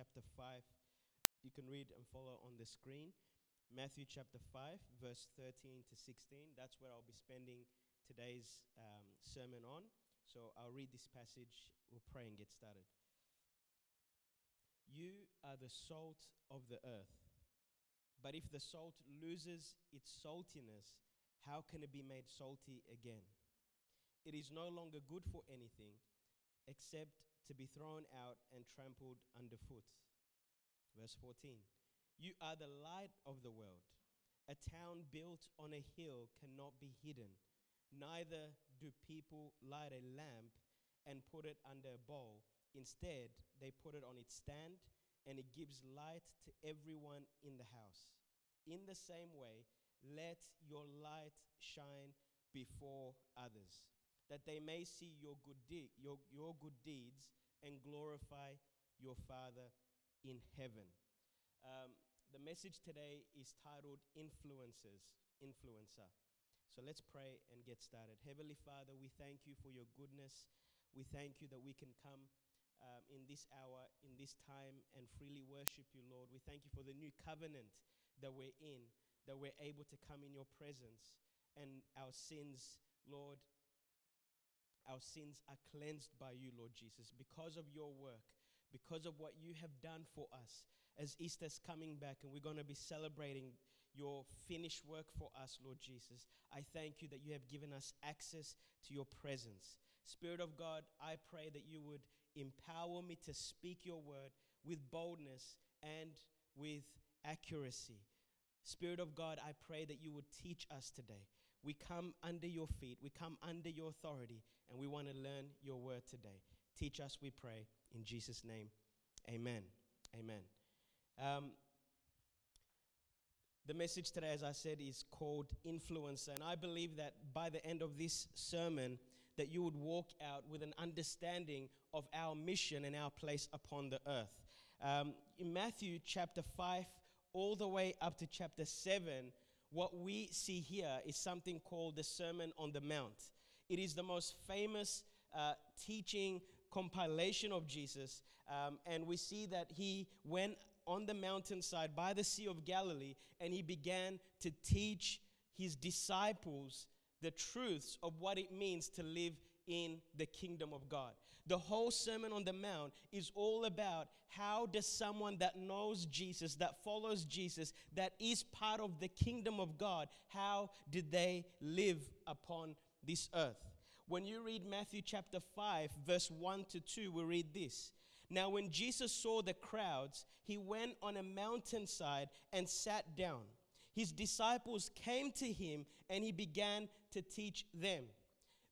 chapter 5. You can read and follow on the screen. Matthew chapter 5, verse 13 to 16. That's where I'll be spending today's um, sermon on. So I'll read this passage, we'll pray and get started. You are the salt of the earth. But if the salt loses its saltiness, how can it be made salty again? It is no longer good for anything except to be thrown out and trampled underfoot. Verse 14 You are the light of the world. A town built on a hill cannot be hidden. Neither do people light a lamp and put it under a bowl. Instead, they put it on its stand and it gives light to everyone in the house. In the same way, let your light shine before others, that they may see your good, de- your, your good deeds and glorify your Father in heaven. Um, the message today is titled Influences, Influencer. So let's pray and get started. Heavenly Father, we thank you for your goodness. We thank you that we can come um, in this hour, in this time, and freely worship you, Lord. We thank you for the new covenant that we're in, that we're able to come in your presence, and our sins, Lord, our sins are cleansed by you, Lord Jesus, because of your work, because of what you have done for us. As Easter's coming back and we're going to be celebrating your finished work for us, Lord Jesus, I thank you that you have given us access to your presence. Spirit of God, I pray that you would empower me to speak your word with boldness and with accuracy. Spirit of God, I pray that you would teach us today. We come under your feet, we come under your authority, and we want to learn your word today. Teach us, we pray. In Jesus' name, amen. Amen. Um, the message today, as I said, is called influencer. And I believe that by the end of this sermon, that you would walk out with an understanding of our mission and our place upon the earth. Um, in Matthew chapter 5, all the way up to chapter 7, what we see here is something called the Sermon on the Mount. It is the most famous uh, teaching compilation of Jesus. Um, and we see that he went on the mountainside by the Sea of Galilee and he began to teach his disciples the truths of what it means to live in the kingdom of God. The whole Sermon on the Mount is all about how does someone that knows Jesus, that follows Jesus, that is part of the kingdom of God, how did they live upon this earth? When you read Matthew chapter 5, verse 1 to 2, we read this. Now, when Jesus saw the crowds, he went on a mountainside and sat down. His disciples came to him and he began to teach them.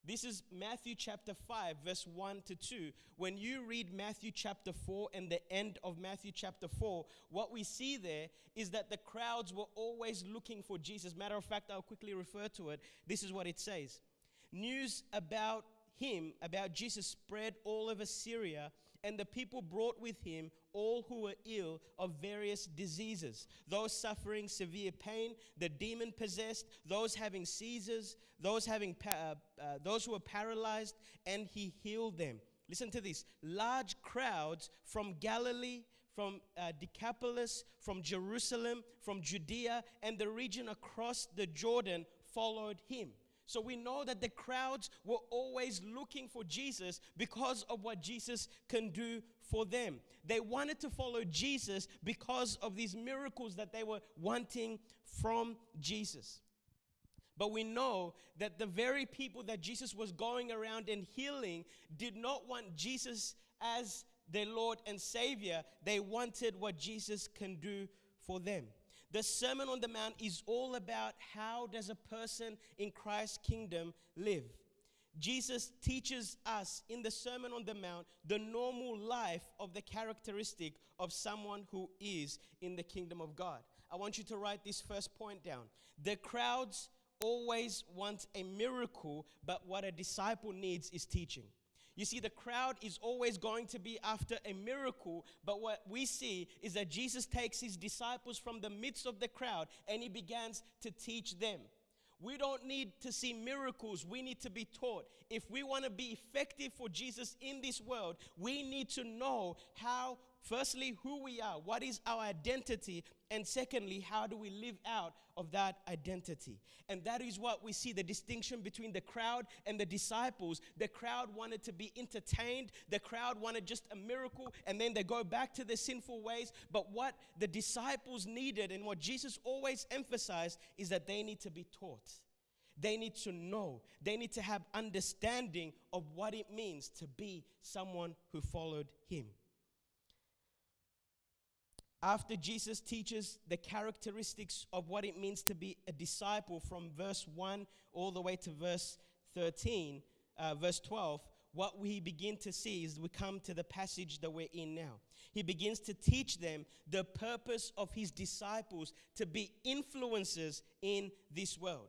This is Matthew chapter 5, verse 1 to 2. When you read Matthew chapter 4 and the end of Matthew chapter 4, what we see there is that the crowds were always looking for Jesus. Matter of fact, I'll quickly refer to it. This is what it says News about him, about Jesus, spread all over Syria, and the people brought with him all who were ill of various diseases those suffering severe pain, the demon possessed, those having seizures, those, having uh, uh, those who were paralyzed, and he healed them. Listen to this large crowds from Galilee, from uh, Decapolis, from Jerusalem, from Judea, and the region across the Jordan followed him. So we know that the crowds were always looking for Jesus because of what Jesus can do for them. They wanted to follow Jesus because of these miracles that they were wanting from Jesus. But we know that the very people that Jesus was going around and healing did not want Jesus as their Lord and Savior. They wanted what Jesus can do for them. The Sermon on the Mount is all about how does a person in Christ's kingdom live. Jesus teaches us in the Sermon on the Mount the normal life of the characteristic of someone who is in the kingdom of God. I want you to write this first point down. The crowds always want a miracle, but what a disciple needs is teaching. You see, the crowd is always going to be after a miracle, but what we see is that Jesus takes his disciples from the midst of the crowd and he begins to teach them. We don't need to see miracles. We need to be taught. If we want to be effective for Jesus in this world, we need to know how firstly, who we are, what is our identity, and secondly, how do we live out of that identity? And that is what we see the distinction between the crowd and the disciples. The crowd wanted to be entertained, the crowd wanted just a miracle, and then they go back to their sinful ways. But what the disciples needed, and what Jesus always emphasized, is that they need to be taught. They need to know. They need to have understanding of what it means to be someone who followed him. After Jesus teaches the characteristics of what it means to be a disciple from verse 1 all the way to verse 13, uh, verse 12, what we begin to see is we come to the passage that we're in now. He begins to teach them the purpose of his disciples to be influencers in this world.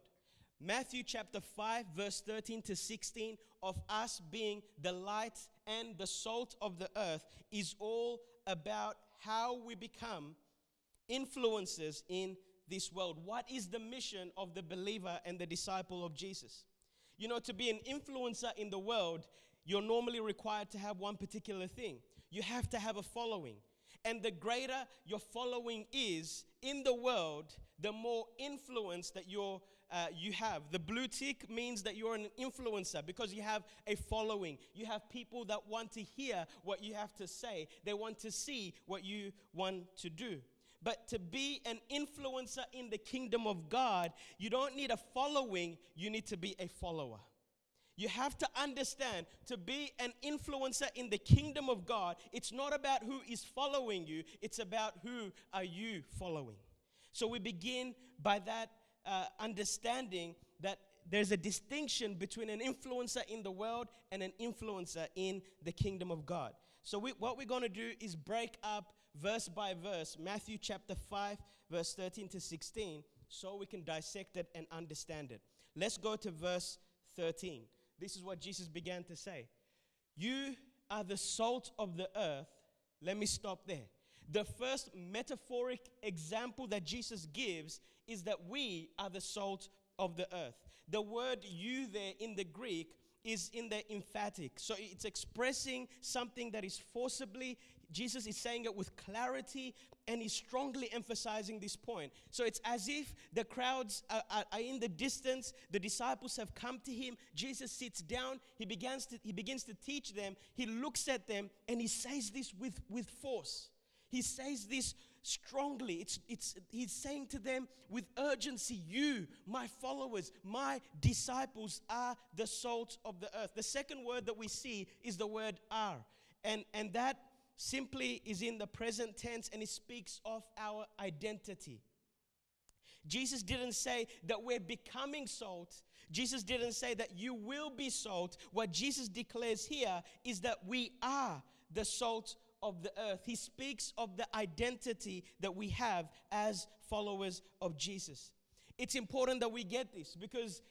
Matthew chapter 5, verse 13 to 16, of us being the light and the salt of the earth, is all about how we become influencers in this world. What is the mission of the believer and the disciple of Jesus? You know, to be an influencer in the world, you're normally required to have one particular thing. You have to have a following. And the greater your following is in the world, the more influence that you're uh, you have. The blue tick means that you're an influencer because you have a following. You have people that want to hear what you have to say, they want to see what you want to do. But to be an influencer in the kingdom of God, you don't need a following, you need to be a follower. You have to understand to be an influencer in the kingdom of God, it's not about who is following you, it's about who are you following. So we begin by that uh, understanding that there's a distinction between an influencer in the world and an influencer in the kingdom of God. So, we, what we're going to do is break up verse by verse Matthew chapter 5, verse 13 to 16, so we can dissect it and understand it. Let's go to verse 13. This is what Jesus began to say You are the salt of the earth. Let me stop there. The first metaphoric example that Jesus gives is that we are the salt of the earth. The word you there in the Greek is in the emphatic. So it's expressing something that is forcibly, Jesus is saying it with clarity and he's strongly emphasizing this point. So it's as if the crowds are, are, are, in the distance, the disciples have come to him. Jesus sits down, he begins to, he begins to teach them, he looks at them, and he says this with, with force. He says this strongly. It's, it's, he's saying to them with urgency, You, my followers, my disciples, are the salt of the earth. The second word that we see is the word are. And, and that simply is in the present tense and it speaks of our identity. Jesus didn't say that we're becoming salt. Jesus didn't say that you will be salt. What Jesus declares here is that we are the salt of the earth. He speaks of the identity that we have as followers of Jesus. It's important that we get this because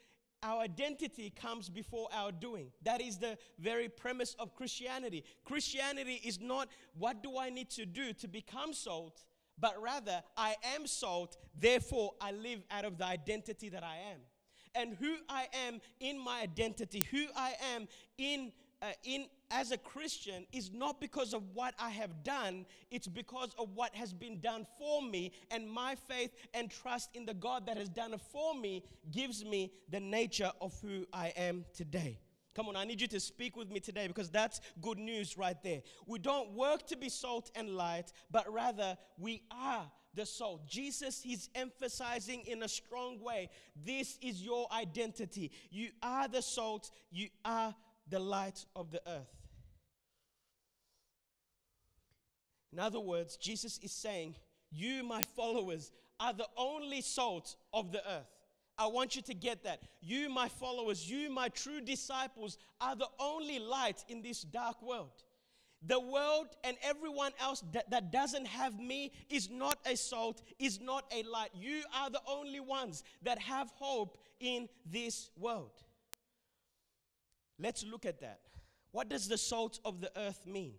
our identity comes before our doing. That is the very premise of Christianity. Christianity is not what do I need to do to become salt, but rather I am salt, therefore I live out of the identity that I am. And who I am in my identity, who I am in uh, in as a Christian is not because of what I have done, it's because of what has been done for me. And my faith and trust in the God that has done it for me gives me the nature of who I am today. Come on, I need you to speak with me today because that's good news right there. We don't work to be salt and light, but rather we are the salt. Jesus is emphasizing in a strong way this is your identity. You are the salt, you are the light of the earth. In other words, Jesus is saying, You, my followers, are the only salt of the earth. I want you to get that. You, my followers, you, my true disciples, are the only light in this dark world. The world and everyone else that, that, doesn't have me is not a salt, is not a light. You are the only ones that have hope in this world. Let's look at that. What does the salt of the earth mean?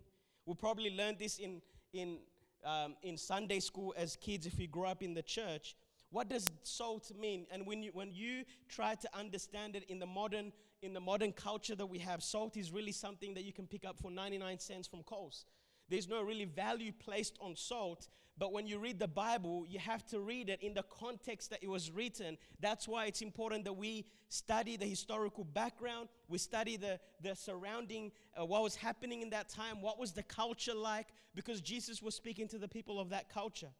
We probably learned this in, in, um, in Sunday school as kids if we grew up in the church. What does salt mean? And when you, when you try to understand it in the modern in the modern culture that we have, salt is really something that you can pick up for 99 cents from Coles. There's no really value placed on salt. But when you read the Bible, you have to read it in the context that it was written. That's why it's important that we study the historical background, we study the, the surrounding, uh, what was happening in that time, what was the culture like, because Jesus was speaking to the people of that culture.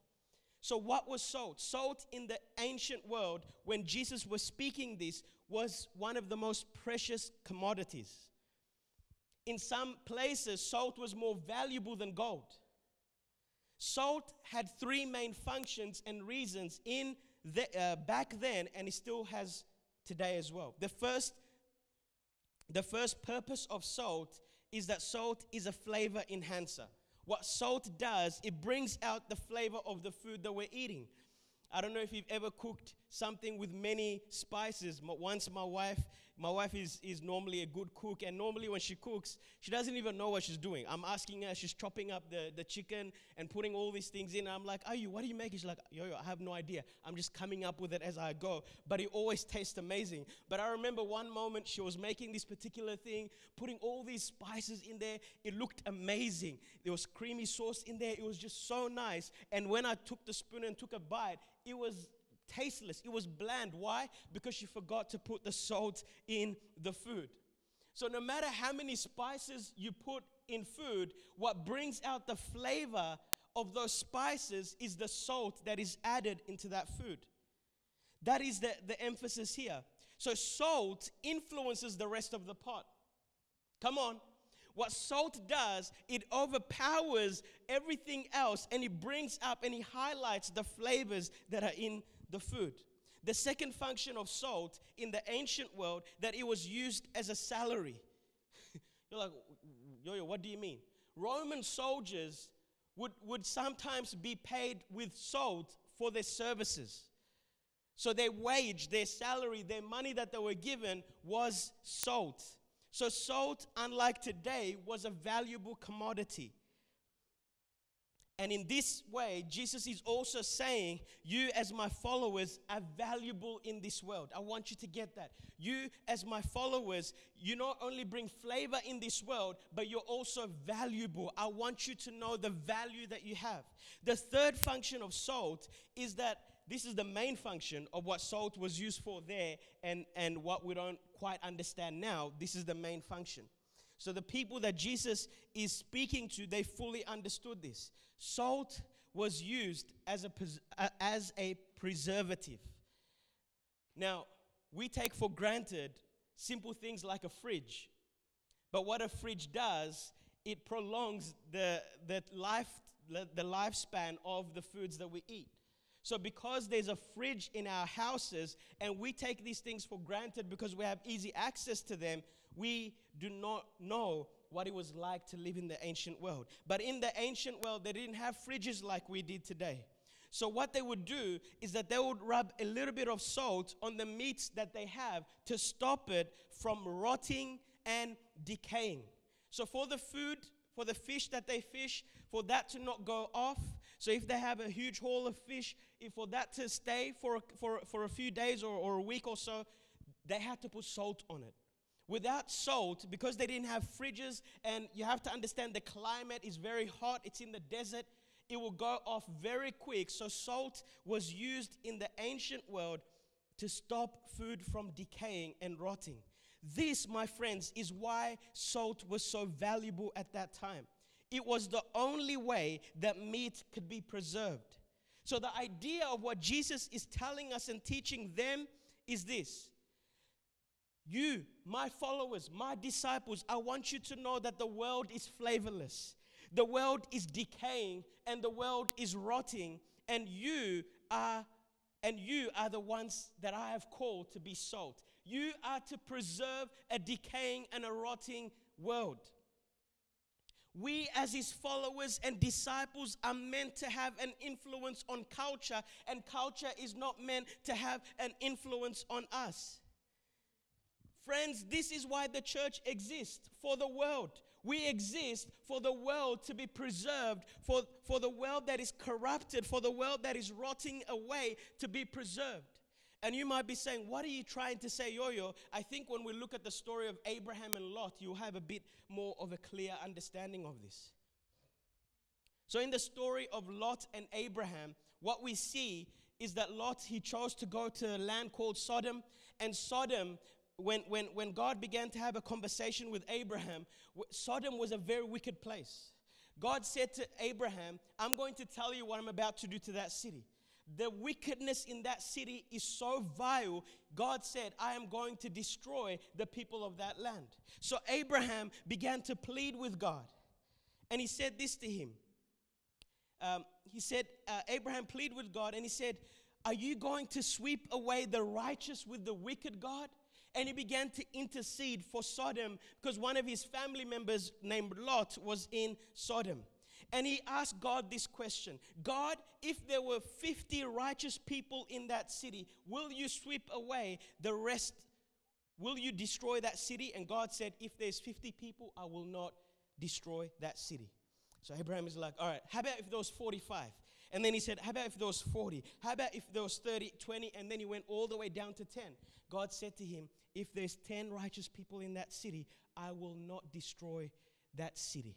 So, what was salt? Salt in the ancient world, when Jesus was speaking this, was one of the most precious commodities. In some places, salt was more valuable than gold. Salt had three main functions and reasons in the, uh, back then, and it still has today as well. The first, the first purpose of salt is that salt is a flavor enhancer. What salt does, it brings out the flavor of the food that we're eating. I don't know if you've ever cooked something with many spices. Once my wife my wife is, is normally a good cook, and normally when she cooks, she doesn't even know what she's doing. I'm asking her, she's chopping up the, the chicken and putting all these things in. I'm like, Are you, what are you making? She's like, Yo, yo, I have no idea. I'm just coming up with it as I go. But it always tastes amazing. But I remember one moment she was making this particular thing, putting all these spices in there. It looked amazing. There was creamy sauce in there. It was just so nice. And when I took the spoon and took a bite, it was tasteless, it was bland. Why? Because she forgot to put the salt in the food. So, no matter how many spices you put in food, what brings out the flavor of those spices is the salt that is added into that food. That is the, the emphasis here. So, salt influences the rest of the pot. Come on. What salt does, it overpowers everything else and it brings up and it highlights the flavors that are in the food. The second function of salt in the ancient world that it was used as a salary. You're like, yo, yo, what do you mean? Roman soldiers would, would sometimes be paid with salt for their services. So their wage, their salary, their money that they were given was salt. So salt, unlike today, was a valuable commodity. And in this way, Jesus is also saying, You, as my followers, are valuable in this world. I want you to get that. You, as my followers, you not only bring flavor in this world, but you're also valuable. I want you to know the value that you have. The third function of salt is that this is the main function of what salt was used for there and, and what we don't quite understand now. This is the main function. So the people that Jesus is speaking to, they fully understood this. Salt was used as a, uh, as a preservative. Now, we take for granted simple things like a fridge. But what a fridge does, it prolongs the, the, life, the lifespan of the foods that we eat. So, because there's a fridge in our houses and we take these things for granted because we have easy access to them, we do not know what it was like to live in the ancient world. But in the ancient world, they didn't have fridges like we did today. So, what they would do is that they would rub a little bit of salt on the meats that they have to stop it from rotting and decaying. So, for the food, for the fish that they fish, for that to not go off. So, if they have a huge haul of fish, if for that to stay for, for, for a few days or, or a week or so, they had to put salt on it. Without salt, because they didn't have fridges, and you have to understand the climate is very hot, it's in the desert, it will go off very quick. So, salt was used in the ancient world to stop food from decaying and rotting. This, my friends, is why salt was so valuable at that time. It was the only way that meat could be preserved. So, the idea of what Jesus is telling us and teaching them is this you, my followers, my disciples, I want you to know that the world is flavorless. The world is decaying and the world is rotting and you are and you are the ones that I have called to be salt. You are to preserve a decaying and a rotting world. We, as his followers and disciples, are meant to have an influence on culture, and culture is not meant to have an influence on us. Friends, this is why the church exists for the world. We exist for the world to be preserved, for, for the world that is corrupted, for the world that is rotting away to be preserved. And you might be saying, What are you trying to say, Yo Yo? I think when we look at the story of Abraham and Lot, you'll have a bit more of a clear understanding of this. So, in the story of Lot and Abraham, what we see is that Lot, he chose to go to a land called Sodom. And Sodom, when, when, when God began to have a conversation with Abraham, Sodom was a very wicked place. God said to Abraham, I'm going to tell you what I'm about to do to that city. The wickedness in that city is so vile, God said, I am going to destroy the people of that land. So Abraham began to plead with God. And he said this to him. Um, he said, uh, Abraham pleaded with God and he said, Are you going to sweep away the righteous with the wicked, God? And he began to intercede for Sodom because one of his family members named Lot was in Sodom. And he asked God this question God, if there were 50 righteous people in that city, will you sweep away the rest? Will you destroy that city? And God said, If there's 50 people, I will not destroy that city. So Abraham is like, All right, how about if there was 45? And then he said, How about if there was 40? How about if there was 30, 20? And then he went all the way down to 10. God said to him, If there's 10 righteous people in that city, I will not destroy that city.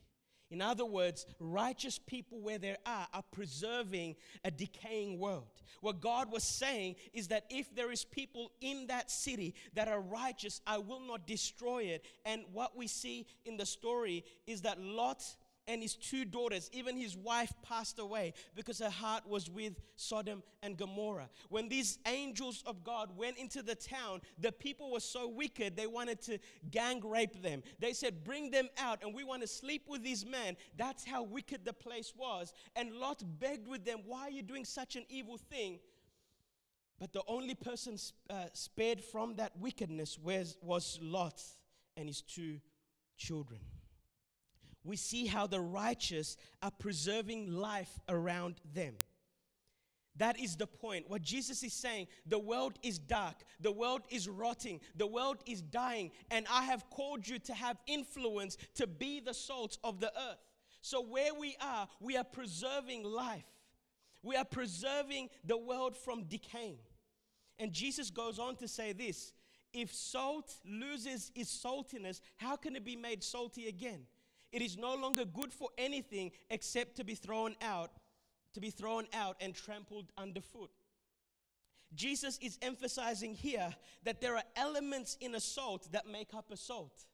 In other words, righteous people where there are are preserving a decaying world. What God was saying is that if there is people in that city that are righteous, I will not destroy it. And what we see in the story is that Lot and his two daughters, even his wife passed away because her heart was with Sodom and Gomorrah. When these angels of God went into the town, the people were so wicked, they wanted to gang rape them. They said, Bring them out, and we want to sleep with these men. That's how wicked the place was. And Lot begged with them, Why are you doing such an evil thing? But the only person uh, spared from that wickedness was, was Lot and his two children we see how the righteous are preserving life around them. That is the point. What Jesus is saying the world is dark, the world is rotting, the world is dying, and I have called you to have influence to be the salt of the earth. So, where we are, we are preserving life, we are preserving the world from decaying. And Jesus goes on to say this if salt loses its saltiness, how can it be made salty again? It is no longer good for anything except to be thrown out, to be thrown out and trampled underfoot. Jesus is emphasizing here that there are elements in a salt that make up a salt.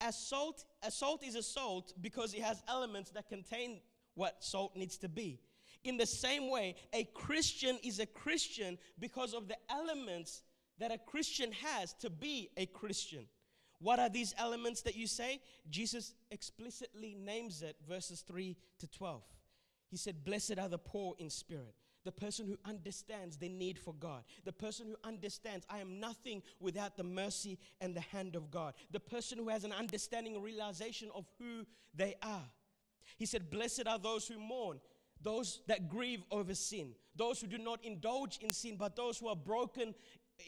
A salt, a salt is a salt because it has elements that contain what salt needs to be. In the same way, a Christian is a Christian because of the elements that a Christian has to be a Christian. What are these elements that you say? Jesus explicitly names it, verses 3 to 12. He said, Blessed are the poor in spirit. The person who understands the need for God. The person who understands, I am nothing without the mercy and the hand of God. The person who has an understanding and realization of who they are. He said, Blessed are those who mourn, those that grieve over sin, those who do not indulge in sin, but those who are broken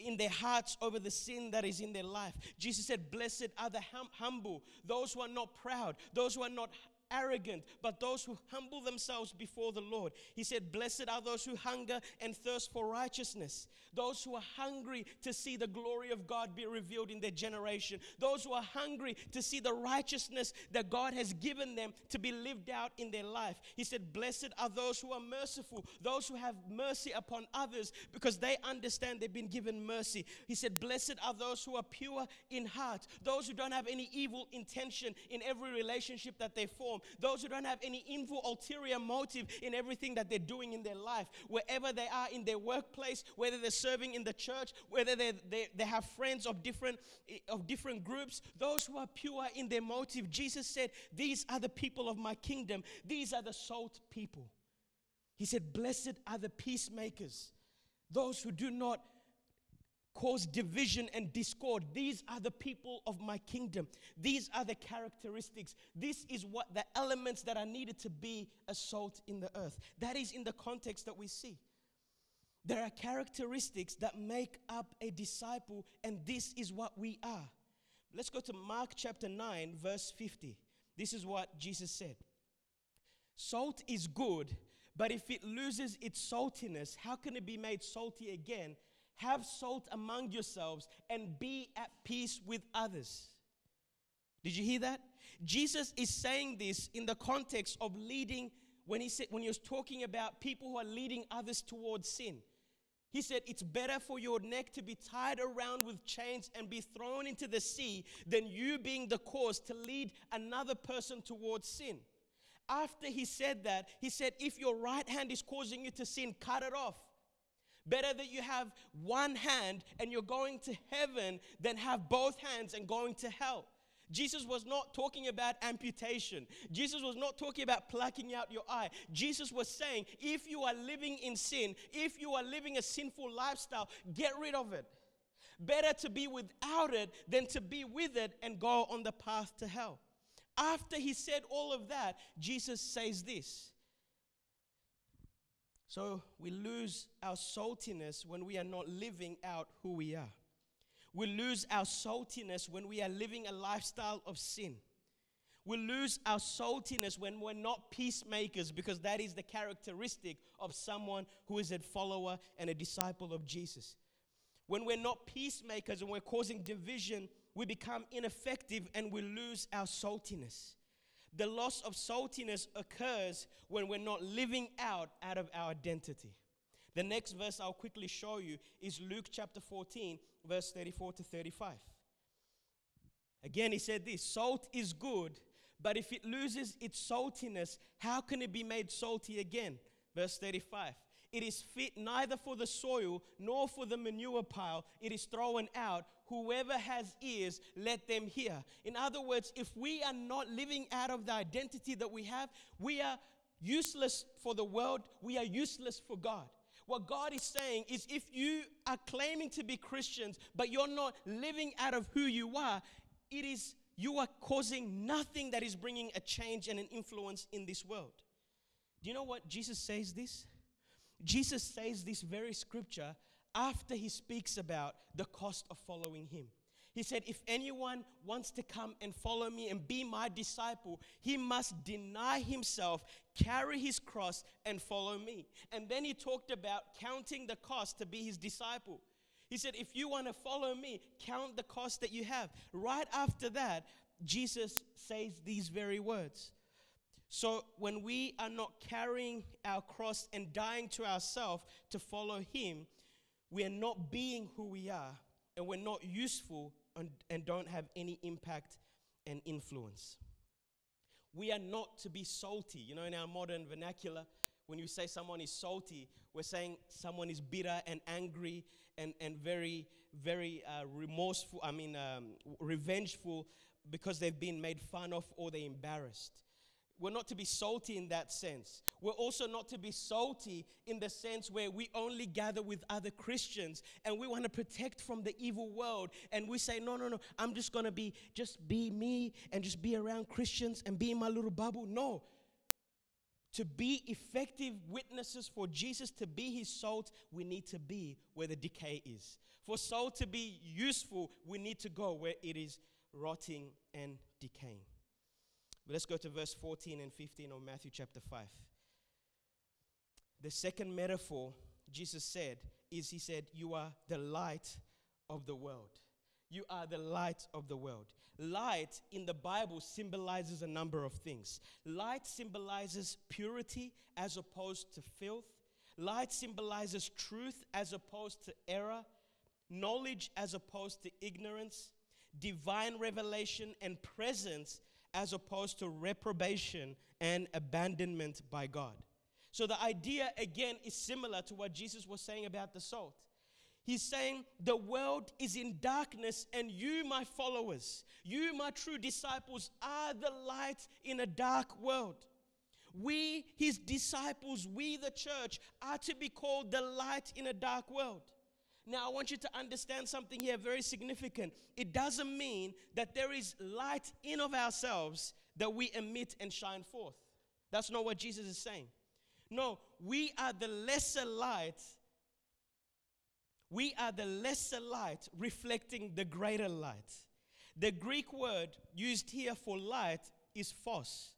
in their hearts over the sin that is in their life. Jesus said, Blessed are the hum- humble, those who are not proud, those who are not arrogant, but those who humble themselves before the Lord. He said, Blessed are those who hunger and thirst for righteousness, those who are hungry to see the glory of God be revealed in their generation, those who are hungry to see the righteousness that God has given them to be lived out in their life. He said, Blessed are those who are merciful, those who have mercy upon others because they understand they've been given mercy. He said, Blessed are those who are pure in heart, those who don't have any evil intention in every relationship that they form those who don't have any evil ulterior motive in everything that they're doing in their life, wherever they are in their workplace, whether they're serving in the church, whether they, they, they have friends of different, eh, of different groups, those who are pure in their motive. Jesus said, These are the people of my kingdom, these are the salt people. He said, Blessed are the peacemakers, those who do not cause division and discord. These are the people of my kingdom. These are the characteristics. This is what the elements that are needed to be a salt in the earth. That is in the context that we see. There are characteristics that make up a disciple, and this is what we are. Let's go to Mark chapter 9, verse 50. This is what Jesus said Salt is good, but if it loses its saltiness, how can it be made salty again? Have salt among yourselves and be at peace with others. Did you hear that? Jesus is saying this in the context of leading when he said when he was talking about people who are leading others towards sin. He said, It's better for your neck to be tied around with chains and be thrown into the sea than you being the cause to lead another person towards sin. After he said that, he said, If your right hand is causing you to sin, cut it off. Better that you have one hand and you're going to heaven than have both hands and going to hell. Jesus was not talking about amputation. Jesus was not talking about plucking out your eye. Jesus was saying, if you are living in sin, if you are living a sinful lifestyle, get rid of it. Better to be without it than to be with it and go on the path to hell. After he said all of that, Jesus says this. So we lose our saltiness when we are not living out who we are. We lose our saltiness when we are living a lifestyle of sin. We lose our saltiness when we're not peacemakers because that is the characteristic of someone who is a follower and a disciple of Jesus. When we're not peacemakers and we're causing division, we become ineffective and we lose our saltiness. The loss of saltiness occurs when we're not living out out of our identity. The next verse I'll quickly show you is Luke chapter 14, verse 34 to 35. Again, he said this salt is good, but if it loses its saltiness, how can it be made salty again? Verse 35. It is fit neither for the soil nor for the manure pile. It is thrown out. Whoever has ears, let them hear. In other words, if we are not living out of the identity that we have, we are useless for the world, we are useless for God. What God is saying is if you are claiming to be Christians, but you're not living out of who you are, it is you are causing nothing that is bringing a change and an influence in this world. Do you know what Jesus says this? Jesus says this very scripture after he speaks about the cost of following him. He said, If anyone wants to come and follow me and be my disciple, he must deny himself, carry his cross, and follow me. And then he talked about counting the cost to be his disciple. He said, If you want to follow me, count the cost that you have. Right after that, Jesus says these very words. So when we are not carrying our cross and dying to ourselves to follow him, we are not being who we are and we're not useful and, and don't have any impact and influence. We are not to be salty. You know, in our modern vernacular, when you say someone is salty, we're saying someone is bitter and angry and, and very, very uh, remorseful, I mean, um, revengeful because they've been made fun of or they're embarrassed. We're not to be salty in that sense. We're also not to be salty in the sense where we only gather with other Christians and we want to protect from the evil world. And we say, no, no, no, I'm just going to be, just be me and just be around Christians and be in my little bubble. No. To be effective witnesses for Jesus, to be his salt, we need to be where the decay is. For salt to be useful, we need to go where it is rotting and decaying. Let's go to verse 14 and 15 of Matthew chapter 5. The second metaphor Jesus said is He said, You are the light of the world. You are the light of the world. Light in the Bible symbolizes a number of things. Light symbolizes purity as opposed to filth. Light symbolizes truth as opposed to error. Knowledge as opposed to ignorance. Divine revelation and presence as opposed to reprobation and abandonment by God. So the idea again is similar to what Jesus was saying about the salt. He's saying, The world is in darkness, and you, my followers, you, my true disciples, are the light in a dark world. We, his disciples, we, the church, are to be called the light in a dark world. Now, I want you to understand something here very significant. It doesn't mean that there is light in of ourselves that we emit and shine forth. That's not what Jesus is saying. No, we are the lesser light. We are the lesser light reflecting the greater light. The Greek word used here for light is phos.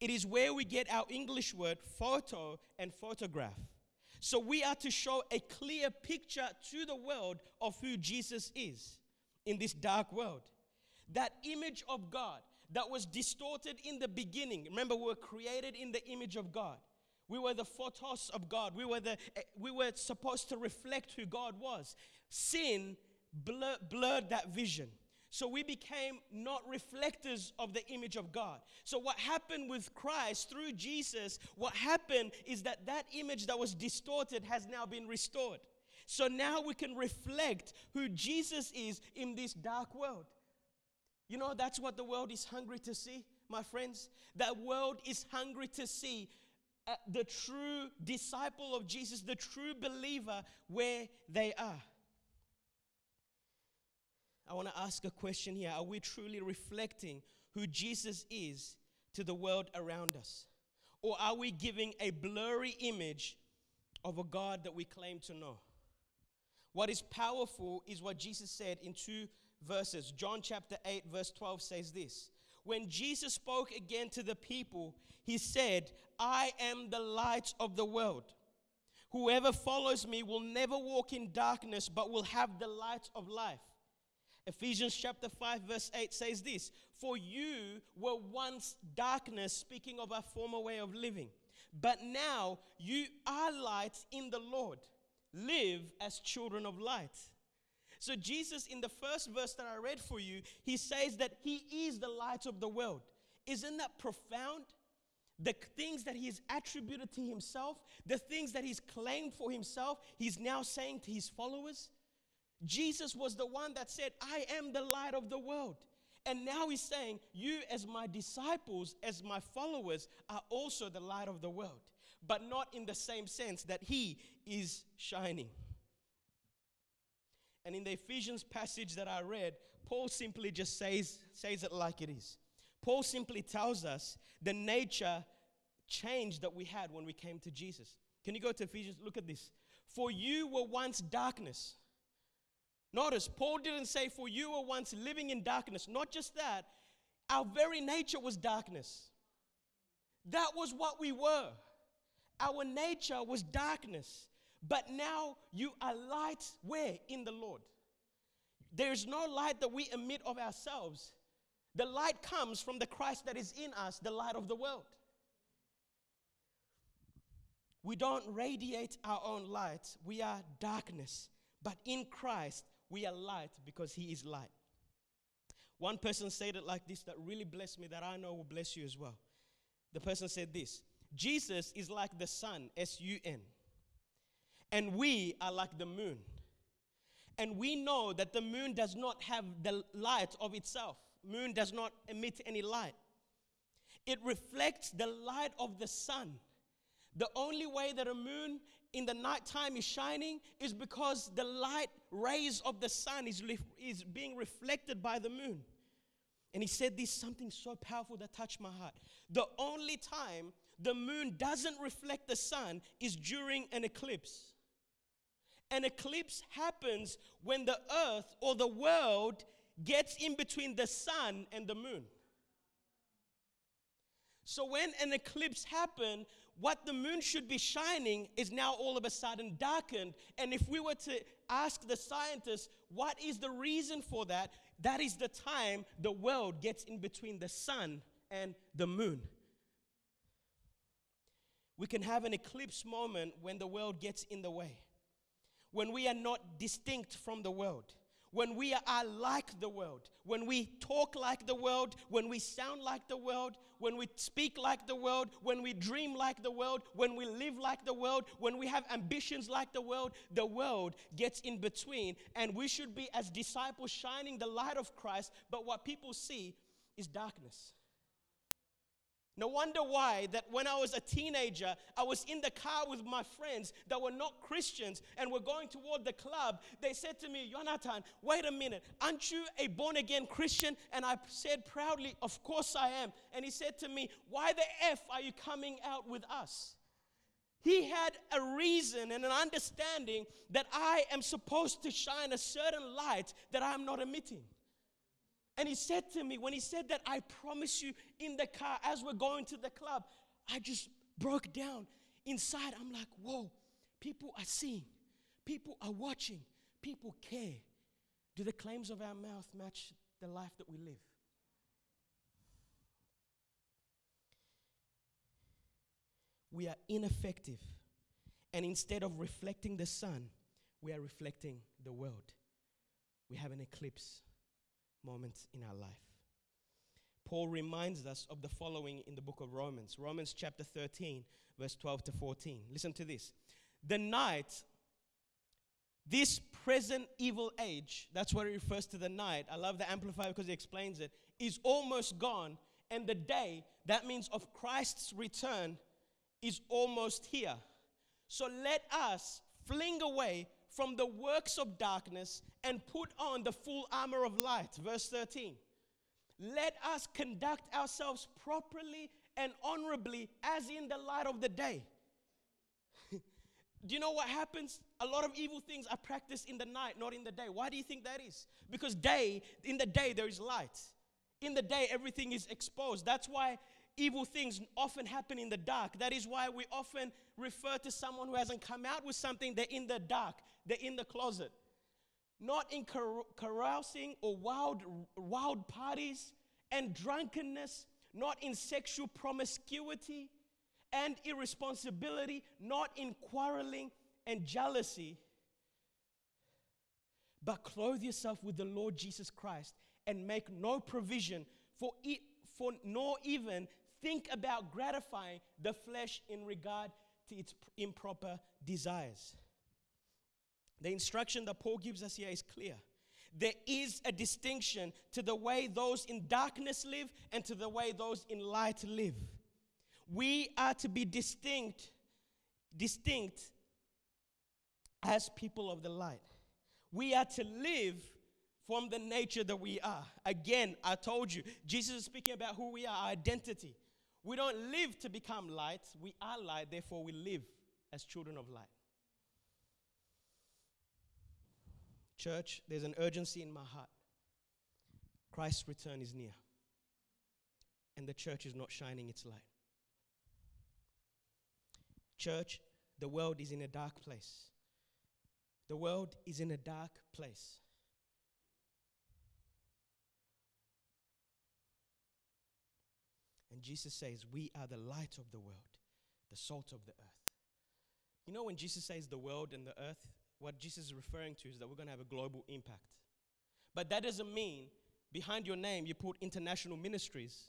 It is where we get our English word photo and photograph. So we are to show a clear picture to the world of who Jesus is in this dark world. That image of God that was distorted in the beginning. Remember, we were created in the image of God. We were the photos of God. We were, the, eh, we were supposed to reflect who God was. Sin blur, blurred that vision. So we became not reflectors of the image of God. So what happened with Christ through Jesus, what happened is that that image that was distorted has now been restored. So now we can reflect who Jesus is in this dark world. You know, that's what the world is hungry to see, my friends. That world is hungry to see uh, the true disciple of Jesus, the true believer, where they are. I want to ask a question here. Are we truly reflecting who Jesus is to the world around us? Or are we giving a blurry image of a God that we claim to know? What is powerful is what Jesus said in two verses. John chapter 8, verse 12 says this When Jesus spoke again to the people, he said, I am the light of the world. Whoever follows me will never walk in darkness, but will have the light of life. Ephesians chapter 5, verse 8 says this For you were once darkness, speaking of our former way of living, but now you are light in the Lord. Live as children of light. So, Jesus, in the first verse that I read for you, he says that he is the light of the world. Isn't that profound? The things that he has attributed to himself, the things that he's claimed for himself, he's now saying to his followers. Jesus was the one that said, I am the light of the world. And now he's saying, You, as my disciples, as my followers, are also the light of the world, but not in the same sense that he is shining. And in the Ephesians passage that I read, Paul simply just says, says it like it is. Paul simply tells us the nature change that we had when we came to Jesus. Can you go to Ephesians? Look at this. For you were once darkness Notice, Paul didn't say, For you were once living in darkness. Not just that, our very nature was darkness. That was what we were. Our nature was darkness. But now you are light where? In the Lord. There's no light that we emit of ourselves. The light comes from the Christ that is in us, the light of the world. We don't radiate our own light, we are darkness. But in Christ, we are light because He is light. One person said it like this that really blessed me, that I know will bless you as well. The person said this Jesus is like the sun, S U N, and we are like the moon. And we know that the moon does not have the light of itself, moon does not emit any light. It reflects the light of the sun. The only way that a moon in the nighttime is shining is because the light rays of the sun is, is being reflected by the moon. And he said this something so powerful that touched my heart. The only time the moon doesn't reflect the sun is during an eclipse. An eclipse happens when the earth or the world gets in between the sun and the moon. So when an eclipse happens, what the moon should be shining is now all of a sudden darkened. And if we were to ask the scientists, what is the reason for that? That is the time the world gets in between the sun and the moon. We can have an eclipse moment when the world gets in the way, when we are not distinct from the world when we are like the world, when we talk like the world, when we sound like the world, when we speak like the world, when we dream like the world, when we live like the world, when we have ambitions like the world, the world gets in between. And we should be, as disciples, shining the light of Christ, but what people see is darkness. No wonder why that when I was a teenager, I was in the car with my friends that were not Christians and were going toward the club. They said to me, Jonathan, wait a minute, aren't you a born again Christian? And I said proudly, Of course I am. And he said to me, Why the F are you coming out with us? He had a reason and an understanding that I am supposed to shine a certain light that I'm not emitting. And he said to me, when he said that, I promise you in the car as we're going to the club, I just broke down. Inside, I'm like, whoa, people are seeing, people are watching, people care. Do the claims of our mouth match the life that we live? we are ineffective. And instead of reflecting the sun, we are reflecting the world. We have an eclipse moment in our life. Paul reminds us of the following in the book of Romans, Romans chapter 13, verse 12 to 14. Listen to this. The night, this present evil age, that's what it refers to the night. I love the Amplified because he explains it, is almost gone. And the day, that means of Christ's return, is almost here. So let us fling away from the works of darkness and put on the full armor of light. Verse 13. Let us conduct ourselves properly and honorably as in the light of the day. do you know what happens? A lot of evil things are practiced in the night, not in the day. Why do you think that is? Because day, in the day there is light. In the day everything is exposed. That's why evil things often happen in the dark. That is why we often refer to someone who hasn't come out with something, they're in the dark, they're in the closet. Not in carousing or wild, wild parties and drunkenness, not in sexual promiscuity and irresponsibility, not in quarreling and jealousy. But clothe yourself with the Lord Jesus Christ and make no provision for, it, for nor even think about gratifying the flesh in regard to its improper desires. The instruction that Paul gives us here is clear. There is a distinction to the way those in darkness live and to the way those in light live. We are to be distinct, distinct as people of the light. We are to live from the nature that we are. Again, I told you, Jesus is speaking about who we are, our identity. We don't live to become light, we are light, therefore, we live as children of light. Church, there's an urgency in my heart. Christ's return is near, and the church is not shining its light. Church, the world is in a dark place. The world is in a dark place. And Jesus says, We are the light of the world, the salt of the earth. You know, when Jesus says the world and the earth, what Jesus is referring to is that we're going to have a global impact. But that doesn't mean behind your name you put international ministries.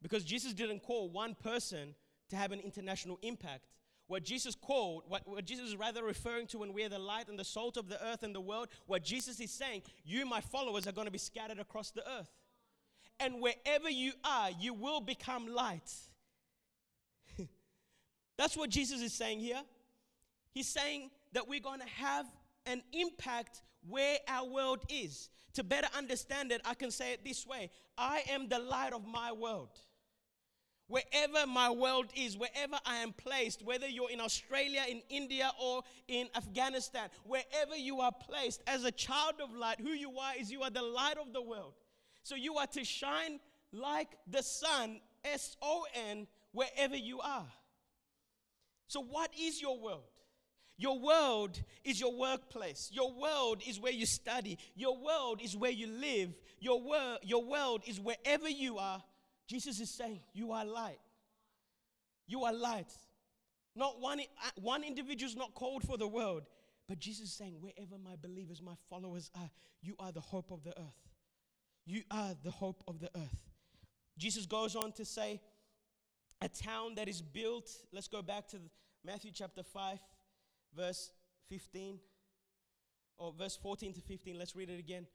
Because Jesus didn't call one person to have an international impact. What Jesus called, what, what Jesus is rather referring to when we're the light and the salt of the earth and the world, what Jesus is saying, you, my followers, are going to be scattered across the earth and wherever you are, you will become light. That's what Jesus is saying here. He's saying that we're going to have an impact where our world is. To better understand it, I can say it this way I am the light of my world. Wherever my world is, wherever I am placed, whether you're in Australia, in India, or in Afghanistan, wherever you are placed as a child of light, who you are is you are the light of the world. So you are to shine like the sun, S O N, wherever you are. So, what is your world? Your world is your workplace. Your world is where you study. Your world is where you live. Your, wor- your world is wherever you are. Jesus is saying, You are light. You are light. Not one, one individual is not called for the world, but Jesus is saying, Wherever my believers, my followers are, you are the hope of the earth. You are the hope of the earth. Jesus goes on to say, a town that is built, let's go back to Matthew chapter 5, verse 15, or verse 14 to 15. Let's read it again.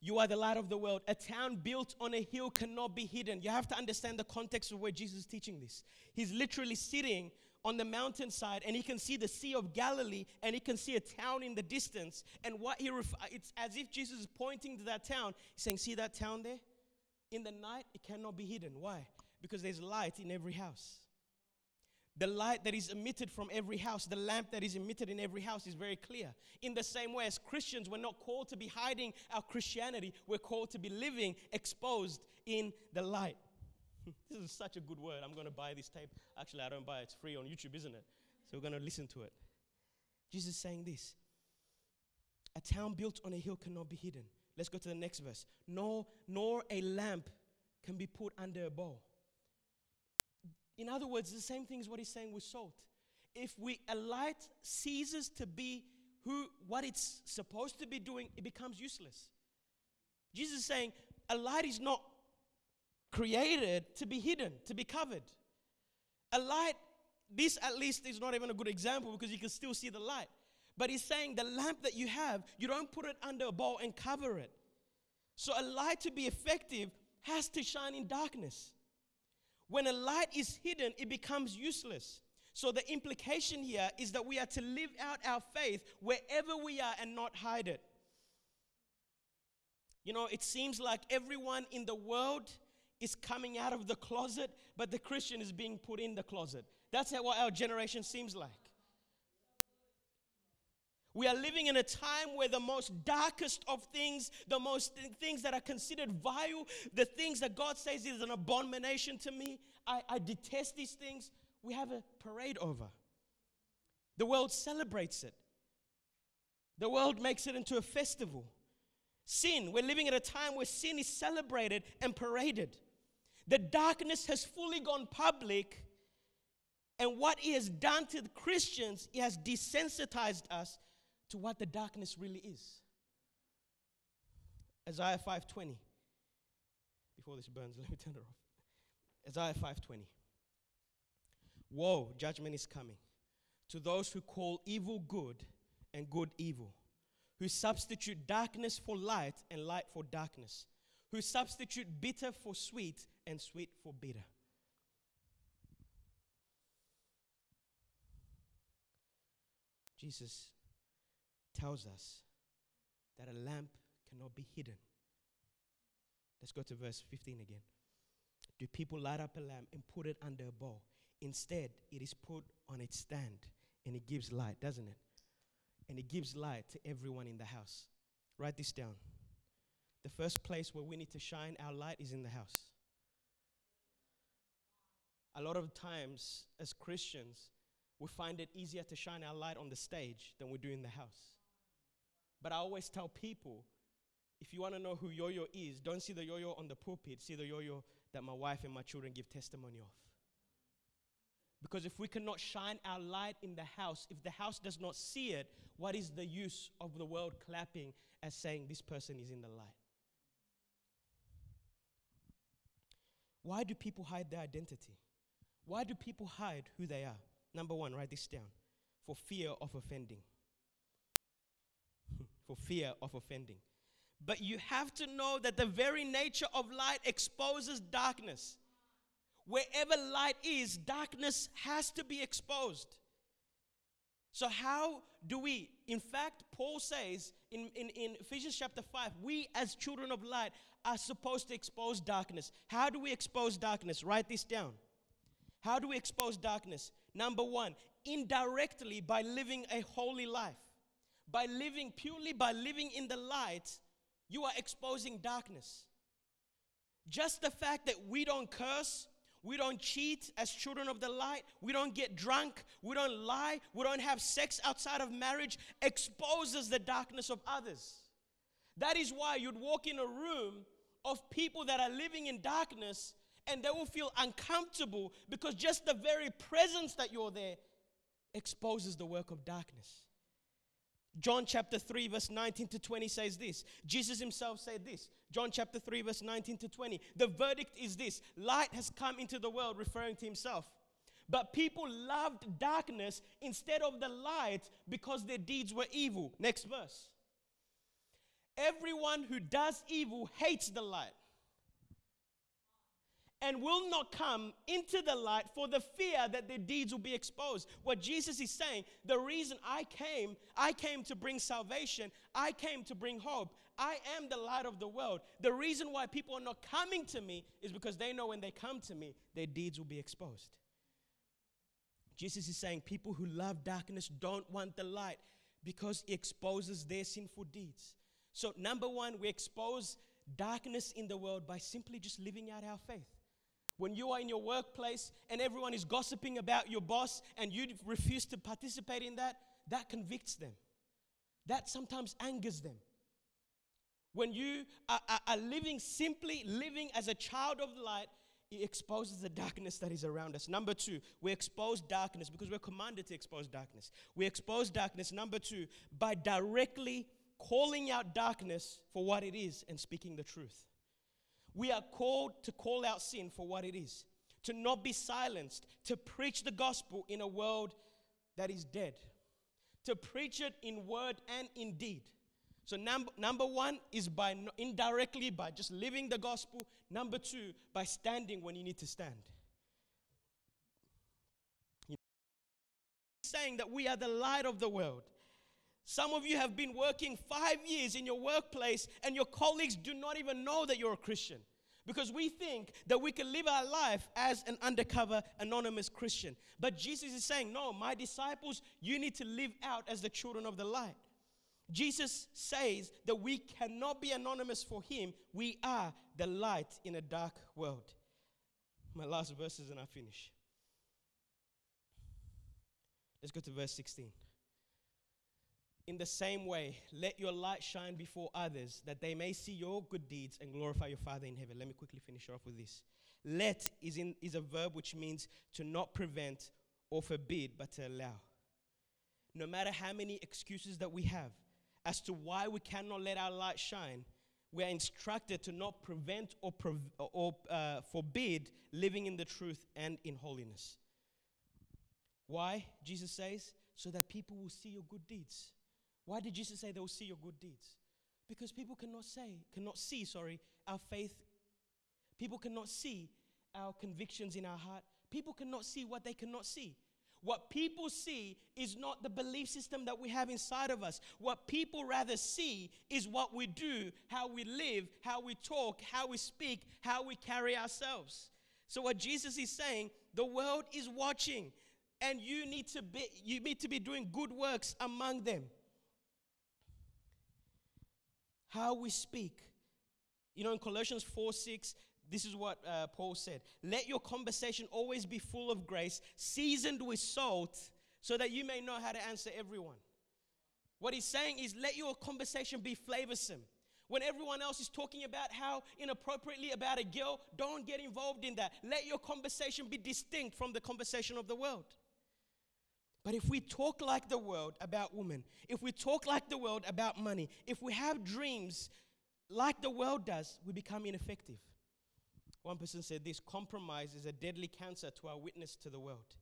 You are the light of the world. A town built on a hill cannot be hidden. You have to understand the context of where Jesus is teaching this. He's literally sitting on the mountainside and he can see the Sea of Galilee and he can see a town in the distance. And what he ref- it's as if Jesus is pointing to that town. He's saying, See that town there? In the night, it cannot be hidden. Why? Because there's light in every house. The light that is emitted from every house, the lamp that is emitted in every house is very clear. In the same way, as Christians, we're not called to be hiding our Christianity, we're called to be living exposed in the light. this is such a good word. I'm going to buy this tape. Actually, I don't buy it. It's free on YouTube, isn't it? So we're going to listen to it. Jesus is saying this A town built on a hill cannot be hidden. Let's go to the next verse. Nor, nor a lamp can be put under a bowl. In other words, the same thing is what he's saying with salt. If we a light ceases to be who what it's supposed to be doing, it becomes useless. Jesus is saying a light is not created to be hidden, to be covered. A light, this at least is not even a good example because you can still see the light. But he's saying the lamp that you have, you don't put it under a bowl and cover it. So a light to be effective has to shine in darkness. When a light is hidden, it becomes useless. So the implication here is that we are to live out our faith wherever we are and not hide it. You know, it seems like everyone in the world is coming out of the closet, but the Christian is being put in the closet. That's what our generation seems like. We are living in a time where the most darkest of things, the most th- things that are considered vile, the things that God says is an abomination to me, I, I detest these things, we have a parade over. The world celebrates it, the world makes it into a festival. Sin, we're living at a time where sin is celebrated and paraded. The darkness has fully gone public, and what he has done to the Christians, he has desensitized us to what the darkness really is. Isaiah 5:20. Before this burns, let me turn it off. Isaiah 5:20. Woe, judgment is coming to those who call evil good and good evil who substitute darkness for light and light for darkness, who substitute bitter for sweet and sweet for bitter. Jesus tells us that a lamp cannot be hidden. Let's go to verse 15 again. Do people light up a lamp and put it under a bowl? Instead, it is put on its stand and it gives light, doesn't it? and it gives light to everyone in the house. Write this down. The first place where we need to shine our light is in the house. A lot of times, as Christians, we find it easier to shine our light on the stage than we do in the house. But I always tell people if you want to know who yo yo is, don't see the yo yo on the pulpit, see the yo yo that my wife and my children give testimony of. Because if we cannot shine our light in the house, if the house does not see it, what is the use of the world clapping as saying this person is in the light? Why do people hide their identity? Why do people hide who they are? Number one, write this down for fear of offending. For fear of offending. But you have to know that the very nature of light exposes darkness wherever light is, darkness has to be exposed. So, how do we? In fact, Paul says in, in, in Ephesians chapter 5, we as children of light are supposed to expose darkness. How do we expose darkness? Write this down. How do we expose darkness? Number one, indirectly by living a holy life. By living purely by living in the light, you are exposing darkness. Just the fact that we don't curse, we don't cheat as children of the light. We don't get drunk. We don't lie. We don't have sex outside of marriage. Exposes the darkness of others. That is why you'd walk in a room of people that are living in darkness and they will feel uncomfortable because just the very presence that you're there exposes the work of darkness. John chapter 3, verse 19 to 20 says this. Jesus himself said this. John chapter 3, verse 19 to 20. The verdict is this light has come into the world, referring to himself. But people loved darkness instead of the light because their deeds were evil. Next verse. Everyone who does evil hates the light and will not come into the light for the fear that their deeds will be exposed. What Jesus is saying, the reason I came, I came to bring salvation, I came to bring hope. I am the light of the world. The reason why people are not coming to me is because they know when they come to me, their deeds will be exposed. Jesus is saying people who love darkness don't want the light because it exposes their sinful deeds. So, number one, we expose darkness in the world by simply just living out our faith. When you are in your workplace and everyone is gossiping about your boss and you refuse to participate in that, that convicts them. That sometimes angers them. When you are, are, are living simply, living as a child of light, it exposes the darkness that is around us. Number two, we expose darkness because we're commanded to expose darkness. We expose darkness, number two, by directly calling out darkness for what it is and speaking the truth. We are called to call out sin for what it is, to not be silenced, to preach the gospel in a world that is dead, to preach it in word and in deed. So number, number one is by indirectly by just living the gospel. Number two, by standing when you need to stand. Saying that we are the light of the world. Some of you have been working five years in your workplace and your colleagues do not even know that you're a Christian because we think that we can live our life as an undercover anonymous Christian. But Jesus is saying, No, my disciples, you need to live out as the children of the light. Jesus says that we cannot be anonymous for him. We are the light in a dark world. My last verses and I finish. Let's go to verse 16. In the same way, let your light shine before others, that they may see your good deeds and glorify your Father in heaven. Let me quickly finish off with this. Let is, in, is a verb which means to not prevent or forbid, but to allow. No matter how many excuses that we have, as to why we cannot let our light shine, we are instructed to not prevent or, or uh, forbid living in the truth and in holiness. Why? Jesus says, so that people will see your good deeds. Why did Jesus say they will see your good deeds? Because people cannot say, cannot see, sorry, our faith. People cannot see our convictions in our heart. People cannot see what they cannot see. What people see is not the belief system that we have inside of us. What people rather see is what we do, how we live, how we talk, how we speak, how we carry ourselves. So what Jesus is saying, the world is watching and you need to be you need to be doing good works among them. How we speak. You know in Colossians 4 6 this is what uh, Paul said. Let your conversation always be full of grace, seasoned with salt, so that you may know how to answer everyone. What he's saying is, let your conversation be flavorsome. When everyone else is talking about how inappropriately about a girl, don't get involved in that. Let your conversation be distinct from the conversation of the world. But if we talk like the world about women, if we talk like the world about money, if we have dreams like the world does, we become ineffective. One person said this compromise is a deadly cancer to our witness to the world.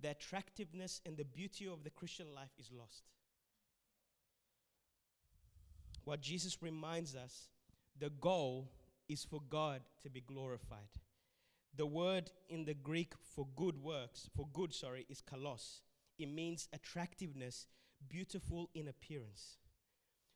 The attractiveness and the beauty of the Christian life is lost. What Jesus reminds us the goal is for God to be glorified. The word in the Greek for good works, for good, sorry, is kalos. It means attractiveness, beautiful in appearance.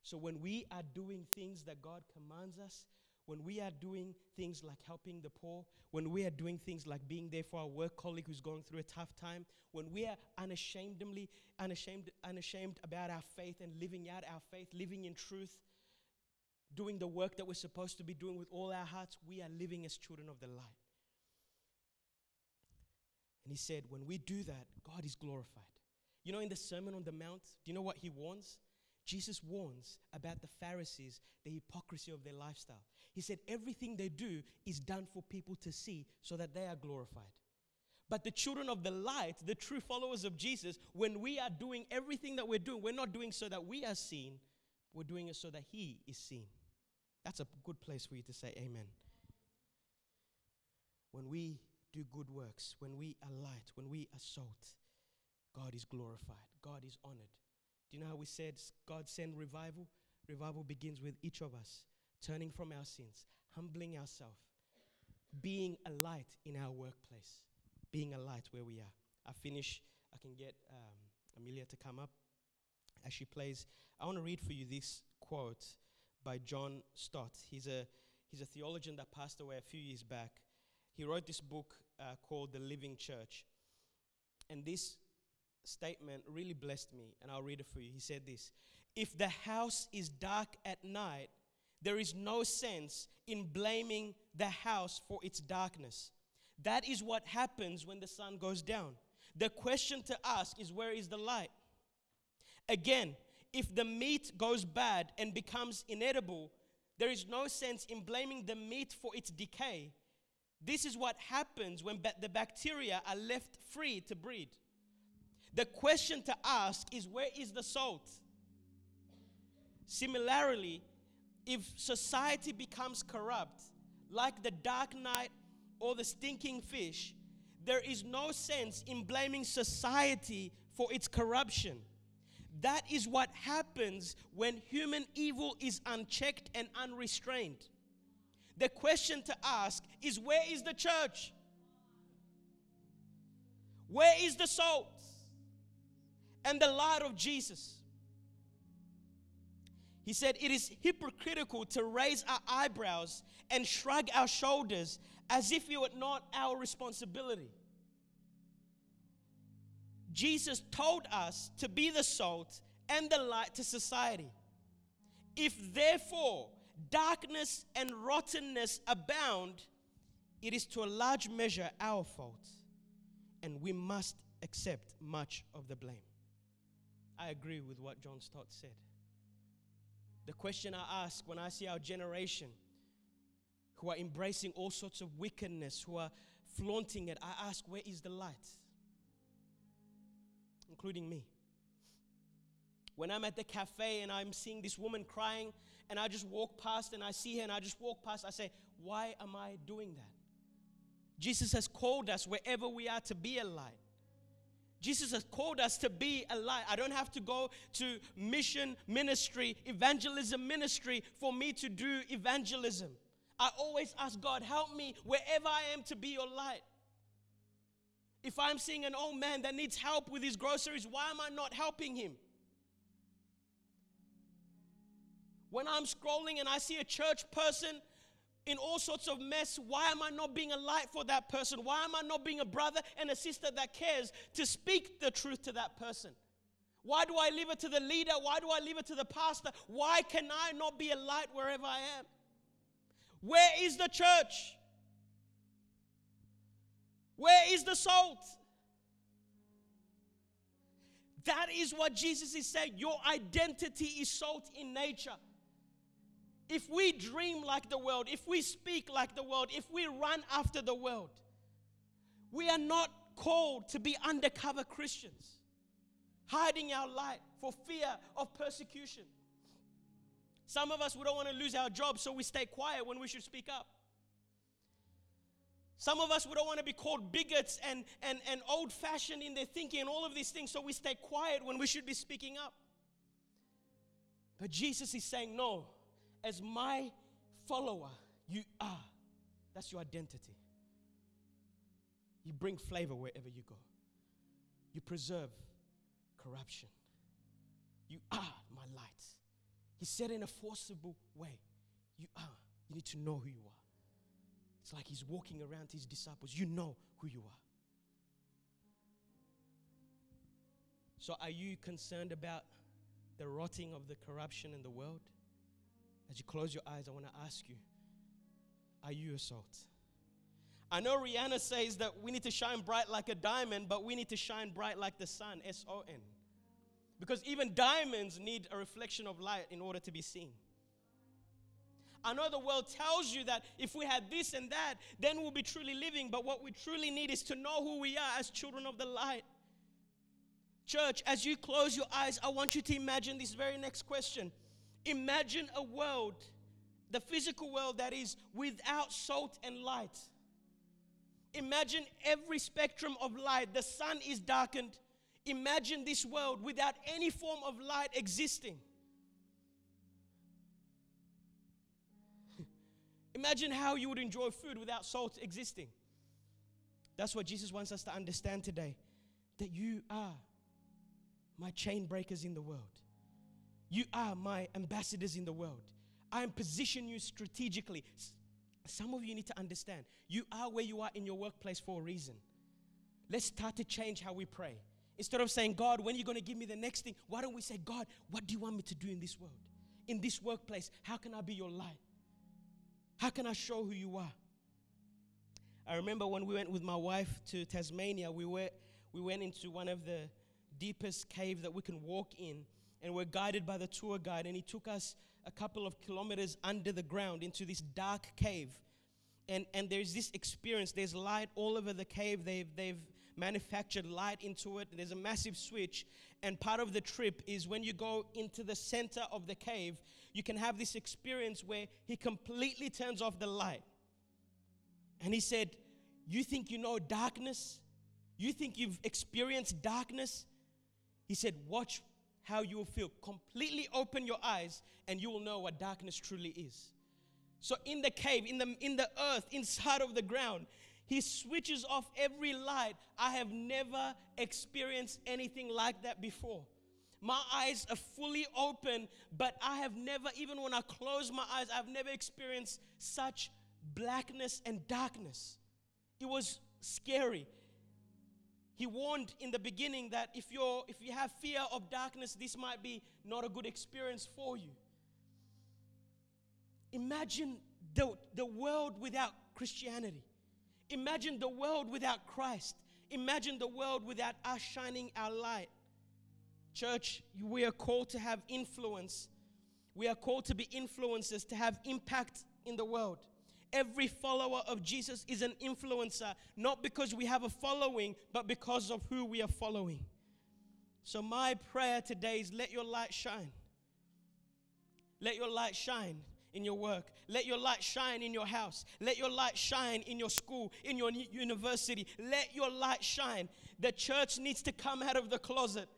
So when we are doing things that God commands us, when we are doing things like helping the poor, when we are doing things like being there for our work colleague who's going through a tough time, when we are unashamedly unashamed, unashamed about our faith and living out our faith, living in truth, doing the work that we're supposed to be doing with all our hearts, we are living as children of the light. And he said, when we do that, God is glorified. You know, in the Sermon on the Mount, do you know what he warns? Jesus warns about the Pharisees, the hypocrisy of their lifestyle. He said everything they do is done for people to see so that they are glorified. But the children of the light, the true followers of Jesus, when we are doing everything that we're doing, we're not doing so that we are seen, we're doing it so that He is seen. That's a good place for you to say amen. When we do good works, when we are light, when we are salt, God is glorified, God is honored. Do you know how we said God send revival? Revival begins with each of us turning from our sins, humbling ourselves, being a light in our workplace, being a light where we are. I finish, I can get um, Amelia to come up as she plays. I want to read for you this quote by John Stott. He's a, he's a theologian that passed away a few years back. He wrote this book uh, called The Living Church. And this statement really blessed me, and I'll read it for you. He said this If the house is dark at night, there is no sense in blaming the house for its darkness. That is what happens when the sun goes down. The question to ask is where is the light? Again, if the meat goes bad and becomes inedible, there is no sense in blaming the meat for its decay. This is what happens when ba- the bacteria are left free to breed. The question to ask is where is the salt? Similarly, if society becomes corrupt, like the dark night or the stinking fish, there is no sense in blaming society for its corruption. That is what happens when human evil is unchecked and unrestrained. The question to ask is where is the church? Where is the salt and the light of Jesus? He said, It is hypocritical to raise our eyebrows and shrug our shoulders as if it were not our responsibility. Jesus told us to be the salt and the light to society. If therefore darkness and rottenness abound, it is to a large measure our fault, and we must accept much of the blame. I agree with what John Stott said. The question I ask when I see our generation who are embracing all sorts of wickedness, who are flaunting it, I ask, where is the light? Including me. When I'm at the cafe and I'm seeing this woman crying, and I just walk past and I see her and I just walk past, I say, Why am I doing that? Jesus has called us wherever we are to be a light. Jesus has called us to be a light. I don't have to go to mission ministry, evangelism ministry for me to do evangelism. I always ask God, help me wherever I am to be your light. If I'm seeing an old man that needs help with his groceries, why am I not helping him? When I'm scrolling and I see a church person in all sorts of mess, why am I not being a light for that person? Why am I not being a brother and a sister that cares to speak the truth to that person? Why do I leave it to the leader? Why do I leave it to the pastor? Why can I not be a light wherever I am? Where is the church? Where is the salt? That is what Jesus is saying. Your identity is salt in nature. If we dream like the world, if we speak like the world, if we run after the world, we are not called to be undercover Christians, hiding our light for fear of persecution. Some of us, we don't want to lose our job, so we stay quiet when we should speak up. Some of us, we don't want to be called bigots and, and, and old fashioned in their thinking and all of these things, so we stay quiet when we should be speaking up. But Jesus is saying, no, as my follower, you are. That's your identity. You bring flavor wherever you go. You preserve corruption. You are my light. He said in a forcible way, You are. You need to know who you are. It's like he's walking around his disciples. You know who you are. So, are you concerned about the rotting of the corruption in the world? As you close your eyes, I want to ask you Are you a salt? I know Rihanna says that we need to shine bright like a diamond, but we need to shine bright like the sun, S O N. Because even diamonds need a reflection of light in order to be seen. I know the world tells you that if we had this and that, then we'll be truly living. But what we truly need is to know who we are as children of the light. Church, as you close your eyes, I want you to imagine this very next question Imagine a world, the physical world that is without salt and light. Imagine every spectrum of light. The sun is darkened. Imagine this world without any form of light existing. Imagine how you would enjoy food without salt existing. That's what Jesus wants us to understand today that you are my chain breakers in the world. You are my ambassadors in the world. I am positioning you strategically. Some of you need to understand you are where you are in your workplace for a reason. Let's start to change how we pray. Instead of saying, God, when are you going to give me the next thing? Why don't we say, God, what do you want me to do in this world? In this workplace, how can I be your light? How can I show who you are? I remember when we went with my wife to Tasmania, we, were, we went into one of the deepest caves that we can walk in and we're guided by the tour guide, and he took us a couple of kilometers under the ground into this dark cave. And, and there's this experience. There's light all over the cave. They've, they've manufactured light into it. There's a massive switch. And part of the trip is when you go into the center of the cave, you can have this experience where he completely turns off the light. And he said, You think you know darkness? You think you've experienced darkness? He said, Watch how you will feel. Completely open your eyes, and you will know what darkness truly is. So, in the cave, in the, in the earth, inside of the ground, he switches off every light. I have never experienced anything like that before. My eyes are fully open, but I have never, even when I close my eyes, I've never experienced such blackness and darkness. It was scary. He warned in the beginning that if you're if you have fear of darkness, this might be not a good experience for you. Imagine the, the world without Christianity. Imagine the world without Christ. Imagine the world without us shining our light. Church, we are called to have influence. We are called to be influencers, to have impact in the world. Every follower of Jesus is an influencer, not because we have a following, but because of who we are following. So, my prayer today is let your light shine. Let your light shine in your work. Let your light shine in your house. Let your light shine in your school, in your university. Let your light shine. The church needs to come out of the closet.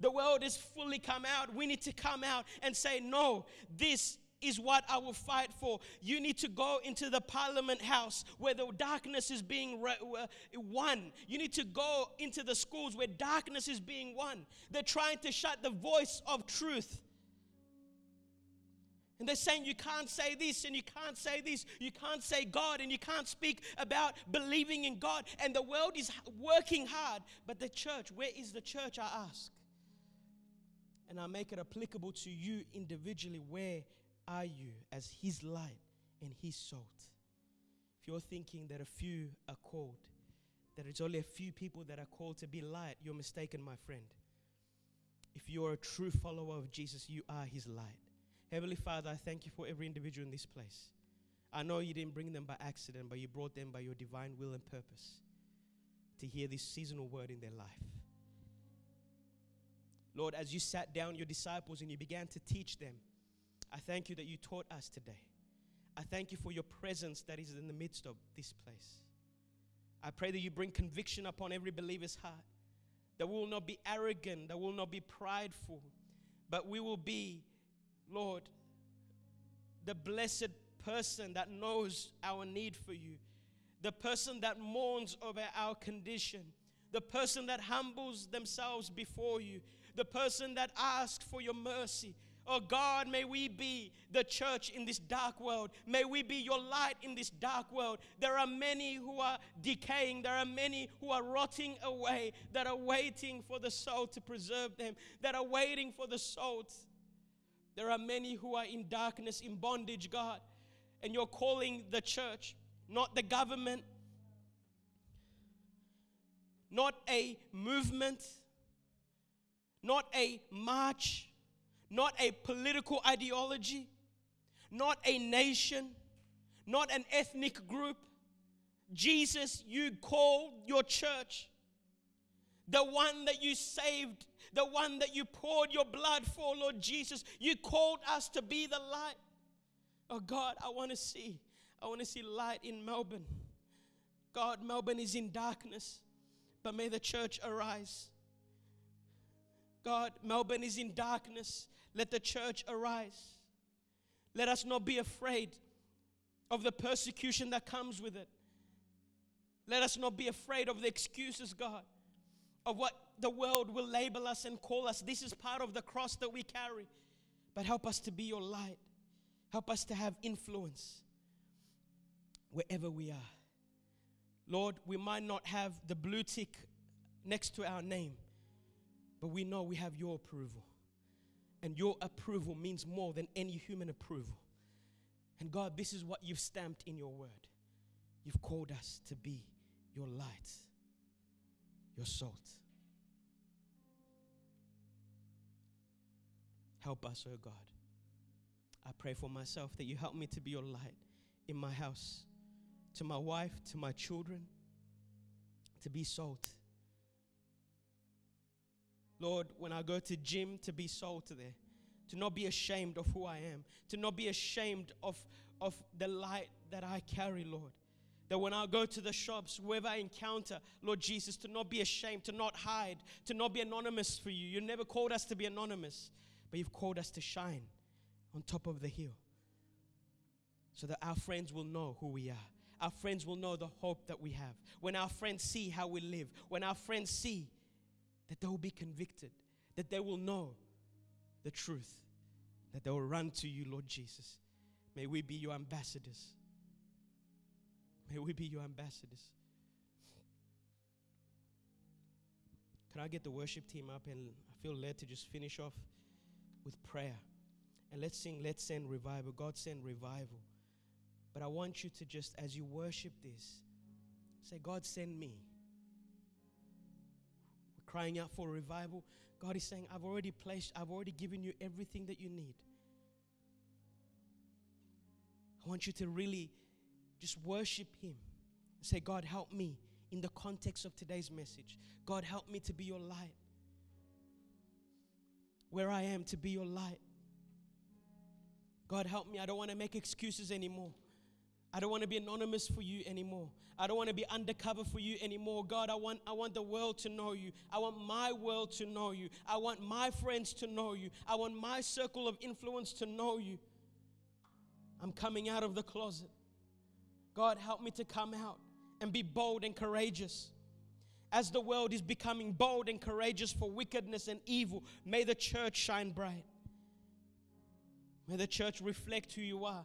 The world is fully come out. We need to come out and say, No, this is what I will fight for. You need to go into the parliament house where the darkness is being uh, won. You need to go into the schools where darkness is being won. They're trying to shut the voice of truth. And they're saying you can't say this and you can't say this. You can't say God and you can't speak about believing in God. And the world is working hard. But the church, where is the church? I ask. And I make it applicable to you individually. Where are you as His light and His salt? If you're thinking that a few are called, that it's only a few people that are called to be light, you're mistaken, my friend. If you're a true follower of Jesus, you are His light. Heavenly Father, I thank you for every individual in this place. I know you didn't bring them by accident, but you brought them by your divine will and purpose to hear this seasonal word in their life. Lord, as you sat down your disciples and you began to teach them, I thank you that you taught us today. I thank you for your presence that is in the midst of this place. I pray that you bring conviction upon every believer's heart, that we will not be arrogant, that we will not be prideful, but we will be, Lord, the blessed person that knows our need for you, the person that mourns over our condition, the person that humbles themselves before you, the person that asks for your mercy, Oh God, may we be the church in this dark world. May we be your light in this dark world. There are many who are decaying, there are many who are rotting away, that are waiting for the soul to preserve them, that are waiting for the salt. There are many who are in darkness, in bondage, God. And you're calling the church, not the government, not a movement, not a march not a political ideology, not a nation, not an ethnic group. Jesus, you called your church, the one that you saved, the one that you poured your blood for, Lord Jesus. You called us to be the light. Oh God, I want to see. I want to see light in Melbourne. God, Melbourne is in darkness, but may the church arise. God, Melbourne is in darkness, let the church arise. Let us not be afraid of the persecution that comes with it. Let us not be afraid of the excuses, God, of what the world will label us and call us. This is part of the cross that we carry. But help us to be your light. Help us to have influence wherever we are. Lord, we might not have the blue tick next to our name, but we know we have your approval. And your approval means more than any human approval. And God, this is what you've stamped in your word. You've called us to be your light, your salt. Help us, oh God. I pray for myself that you help me to be your light in my house, to my wife, to my children, to be salt. Lord, when I go to gym, to be salt there, to not be ashamed of who I am, to not be ashamed of, of the light that I carry, Lord. That when I go to the shops, wherever I encounter, Lord Jesus, to not be ashamed, to not hide, to not be anonymous for you. You never called us to be anonymous, but you've called us to shine on top of the hill so that our friends will know who we are. Our friends will know the hope that we have. When our friends see how we live, when our friends see that they will be convicted, that they will know the truth, that they will run to you, Lord Jesus. May we be your ambassadors. May we be your ambassadors. Can I get the worship team up and I feel led to just finish off with prayer. And let's sing, let's send revival. God send revival. But I want you to just, as you worship this, say, God, send me. Crying out for revival. God is saying, I've already placed, I've already given you everything that you need. I want you to really just worship Him. Say, God, help me in the context of today's message. God, help me to be your light. Where I am, to be your light. God, help me. I don't want to make excuses anymore. I don't want to be anonymous for you anymore. I don't want to be undercover for you anymore. God, I want, I want the world to know you. I want my world to know you. I want my friends to know you. I want my circle of influence to know you. I'm coming out of the closet. God, help me to come out and be bold and courageous. As the world is becoming bold and courageous for wickedness and evil, may the church shine bright. May the church reflect who you are.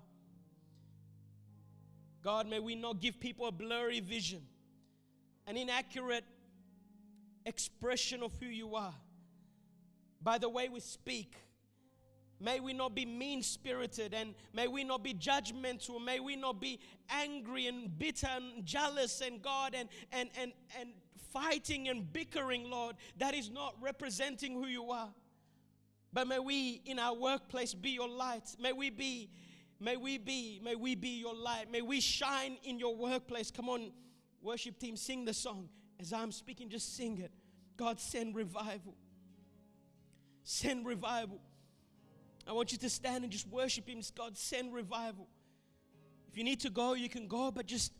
God, may we not give people a blurry vision, an inaccurate expression of who you are by the way we speak. May we not be mean spirited and may we not be judgmental. May we not be angry and bitter and jealous and God and, and, and, and fighting and bickering, Lord. That is not representing who you are. But may we in our workplace be your light. May we be May we be, may we be your light. May we shine in your workplace. Come on, worship team, sing the song. As I'm speaking, just sing it. God, send revival. Send revival. I want you to stand and just worship Him. God, send revival. If you need to go, you can go, but just